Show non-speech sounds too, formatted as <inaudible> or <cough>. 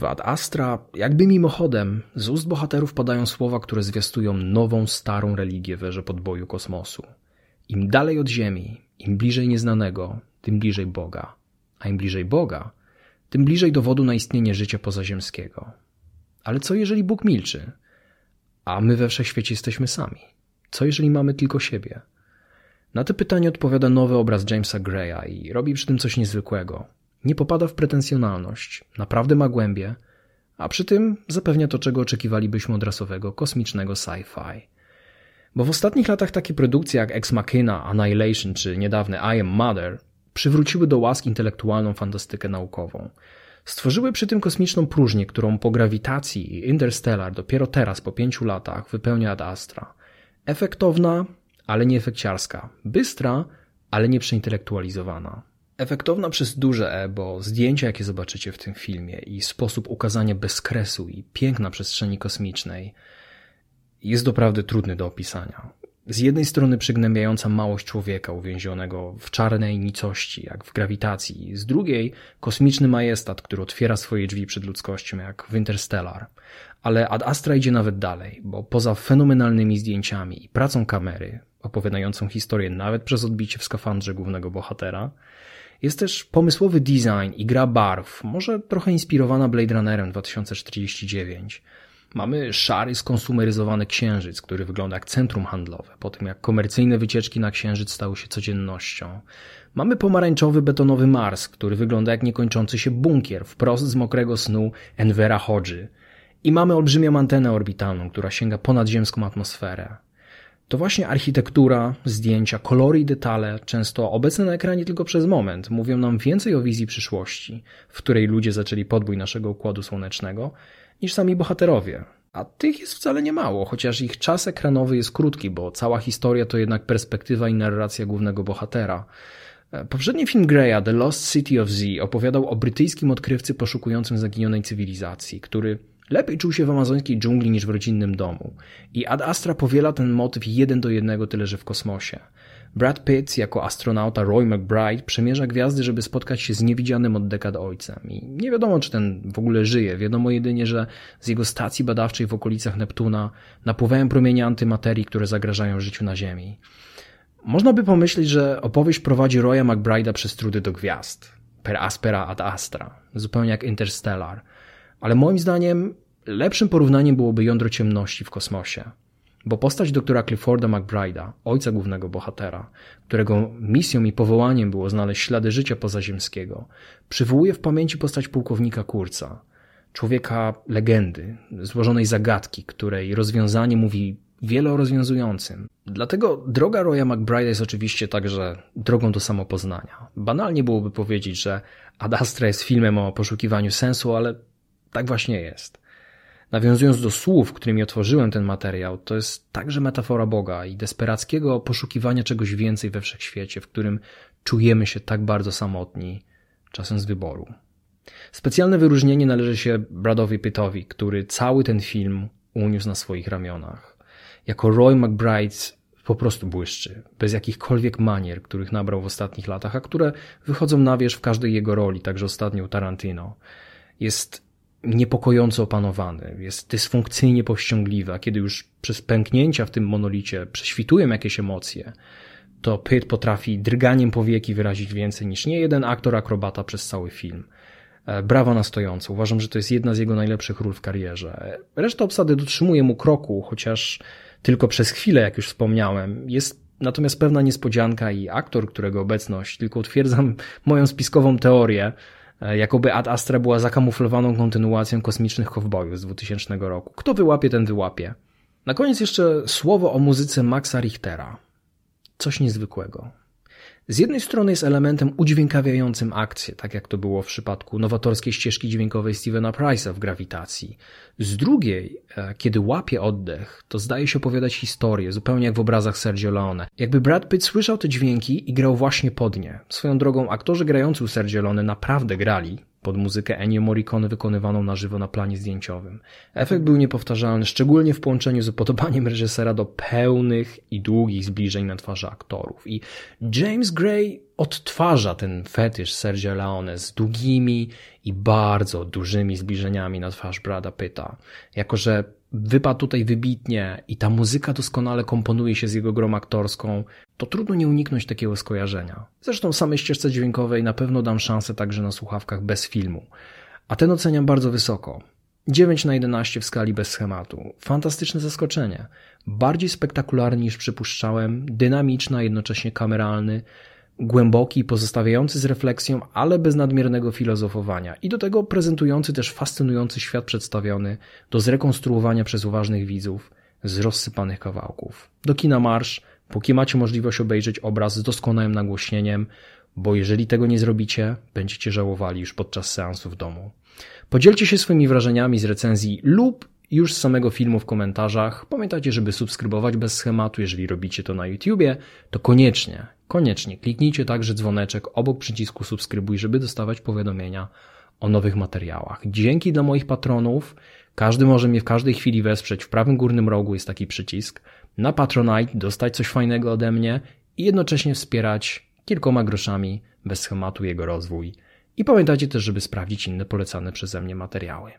W Ad Astra, jakby mimochodem, z ust bohaterów padają słowa, które zwiastują nową, starą religię w podboju kosmosu. Im dalej od Ziemi, im bliżej nieznanego, tym bliżej Boga. A im bliżej Boga, tym bliżej dowodu na istnienie życia pozaziemskiego. Ale co jeżeli Bóg milczy? A my we wszechświecie jesteśmy sami. Co jeżeli mamy tylko siebie? Na to pytanie odpowiada nowy obraz Jamesa Greya i robi przy tym coś niezwykłego. Nie popada w pretensjonalność, naprawdę ma głębie, a przy tym zapewnia to, czego oczekiwalibyśmy od rasowego, kosmicznego sci-fi. Bo w ostatnich latach takie produkcje jak Ex Machina, Annihilation czy niedawne I Am Mother przywróciły do łask intelektualną fantastykę naukową. Stworzyły przy tym kosmiczną próżnię, którą po grawitacji i Interstellar dopiero teraz, po pięciu latach, wypełnia Ad Astra. Efektowna, ale nie efekciarska. Bystra, ale nie przeintelektualizowana. Efektowna przez duże E, bo zdjęcia, jakie zobaczycie w tym filmie i sposób ukazania bezkresu i piękna przestrzeni kosmicznej jest doprawdy trudny do opisania. Z jednej strony przygnębiająca małość człowieka uwięzionego w czarnej nicości, jak w grawitacji, z drugiej kosmiczny majestat, który otwiera swoje drzwi przed ludzkością, jak w Interstellar. Ale Ad Astra idzie nawet dalej, bo poza fenomenalnymi zdjęciami i pracą kamery, opowiadającą historię nawet przez odbicie w skafandrze głównego bohatera, jest też pomysłowy design i gra barw, może trochę inspirowana Blade Runnerem 2049. Mamy szary, skonsumeryzowany księżyc, który wygląda jak centrum handlowe, po tym jak komercyjne wycieczki na księżyc stały się codziennością. Mamy pomarańczowy, betonowy Mars, który wygląda jak niekończący się bunkier, wprost z mokrego snu Envera Hodży. I mamy olbrzymią antenę orbitalną, która sięga ponad ziemską atmosferę. To właśnie architektura, zdjęcia, kolory i detale, często obecne na ekranie tylko przez moment, mówią nam więcej o wizji przyszłości, w której ludzie zaczęli podbój naszego układu słonecznego, niż sami bohaterowie. A tych jest wcale nie mało, chociaż ich czas ekranowy jest krótki, bo cała historia to jednak perspektywa i narracja głównego bohatera. Poprzedni film Greya, The Lost City of Z, opowiadał o brytyjskim odkrywcy poszukującym zaginionej cywilizacji, który lepiej czuł się w amazońskiej dżungli niż w rodzinnym domu. I Ad Astra powiela ten motyw jeden do jednego tyle, że w kosmosie. Brad Pitt jako astronauta Roy McBride przemierza gwiazdy, żeby spotkać się z niewidzianym od dekad ojcem. I nie wiadomo, czy ten w ogóle żyje. Wiadomo jedynie, że z jego stacji badawczej w okolicach Neptuna napływają promienie antymaterii, które zagrażają życiu na Ziemi. Można by pomyśleć, że opowieść prowadzi Roya McBride'a przez trudy do gwiazd. Per aspera ad astra. Zupełnie jak Interstellar. Ale moim zdaniem lepszym porównaniem byłoby jądro ciemności w kosmosie. Bo postać doktora Clifforda McBride'a, ojca głównego bohatera, którego misją i powołaniem było znaleźć ślady życia pozaziemskiego, przywołuje w pamięci postać pułkownika Kurca, człowieka legendy, złożonej zagadki, której rozwiązanie mówi wiele o rozwiązującym. Dlatego droga Roya McBride'a jest oczywiście także drogą do samopoznania. Banalnie byłoby powiedzieć, że Ad Astra jest filmem o poszukiwaniu sensu, ale tak właśnie jest. Nawiązując do słów, którymi otworzyłem ten materiał, to jest także metafora Boga i desperackiego poszukiwania czegoś więcej we wszechświecie, w którym czujemy się tak bardzo samotni, czasem z wyboru. Specjalne wyróżnienie należy się Bradowi Pittowi, który cały ten film uniósł na swoich ramionach. Jako Roy McBride po prostu błyszczy, bez jakichkolwiek manier, których nabrał w ostatnich latach, a które wychodzą na wierzch w każdej jego roli, także ostatnio Tarantino. Jest niepokojąco opanowany, jest dysfunkcyjnie powściągliwy, a kiedy już przez pęknięcia w tym monolicie prześwitują jakieś emocje, to Pitt potrafi drganiem powieki wyrazić więcej niż nie jeden aktor akrobata przez cały film. E, brawa na stojąco. Uważam, że to jest jedna z jego najlepszych ról w karierze. Reszta obsady dotrzymuje mu kroku, chociaż tylko przez chwilę, jak już wspomniałem. Jest natomiast pewna niespodzianka i aktor, którego obecność tylko utwierdzam <laughs> moją spiskową teorię, jakoby Ad Astra była zakamuflowaną kontynuacją kosmicznych kowbojów z 2000 roku. Kto wyłapie, ten wyłapie. Na koniec jeszcze słowo o muzyce Maxa Richtera. Coś niezwykłego. Z jednej strony jest elementem udźwiękawiającym akcję, tak jak to było w przypadku nowatorskiej ścieżki dźwiękowej Stevena Price'a w Grawitacji. Z drugiej, e, kiedy łapie oddech, to zdaje się opowiadać historię, zupełnie jak w obrazach Sergio Leone. Jakby Brad Pitt słyszał te dźwięki i grał właśnie pod nie. Swoją drogą, aktorzy grający u Sergio Leone naprawdę grali, pod muzykę Ennio Morricone wykonywaną na żywo na planie zdjęciowym. Efekt był niepowtarzalny, szczególnie w połączeniu z upodobaniem reżysera do pełnych i długich zbliżeń na twarzy aktorów. I James Gray odtwarza ten fetysz Sergio Leone z długimi i bardzo dużymi zbliżeniami na twarz Brada Pitta. Jako, że wypadł tutaj wybitnie i ta muzyka doskonale komponuje się z jego grą aktorską, to trudno nie uniknąć takiego skojarzenia. Zresztą samej ścieżce dźwiękowej na pewno dam szansę także na słuchawkach bez filmu. A ten oceniam bardzo wysoko. 9 na 11 w skali bez schematu. Fantastyczne zaskoczenie. Bardziej spektakularny niż przypuszczałem, dynamiczny, a jednocześnie kameralny, głęboki, pozostawiający z refleksją, ale bez nadmiernego filozofowania i do tego prezentujący też fascynujący świat przedstawiony do zrekonstruowania przez uważnych widzów z rozsypanych kawałków. Do kina marsz, póki macie możliwość obejrzeć obraz z doskonałym nagłośnieniem, bo jeżeli tego nie zrobicie, będziecie żałowali już podczas seansu w domu. Podzielcie się swoimi wrażeniami z recenzji lub już z samego filmu w komentarzach. Pamiętajcie, żeby subskrybować bez schematu. Jeżeli robicie to na YouTubie, to koniecznie, koniecznie kliknijcie także dzwoneczek obok przycisku subskrybuj, żeby dostawać powiadomienia o nowych materiałach. Dzięki dla moich patronów. Każdy może mnie w każdej chwili wesprzeć. W prawym górnym rogu jest taki przycisk. Na Patronite dostać coś fajnego ode mnie i jednocześnie wspierać kilkoma groszami bez schematu jego rozwój. I pamiętajcie też, żeby sprawdzić inne polecane przeze mnie materiały.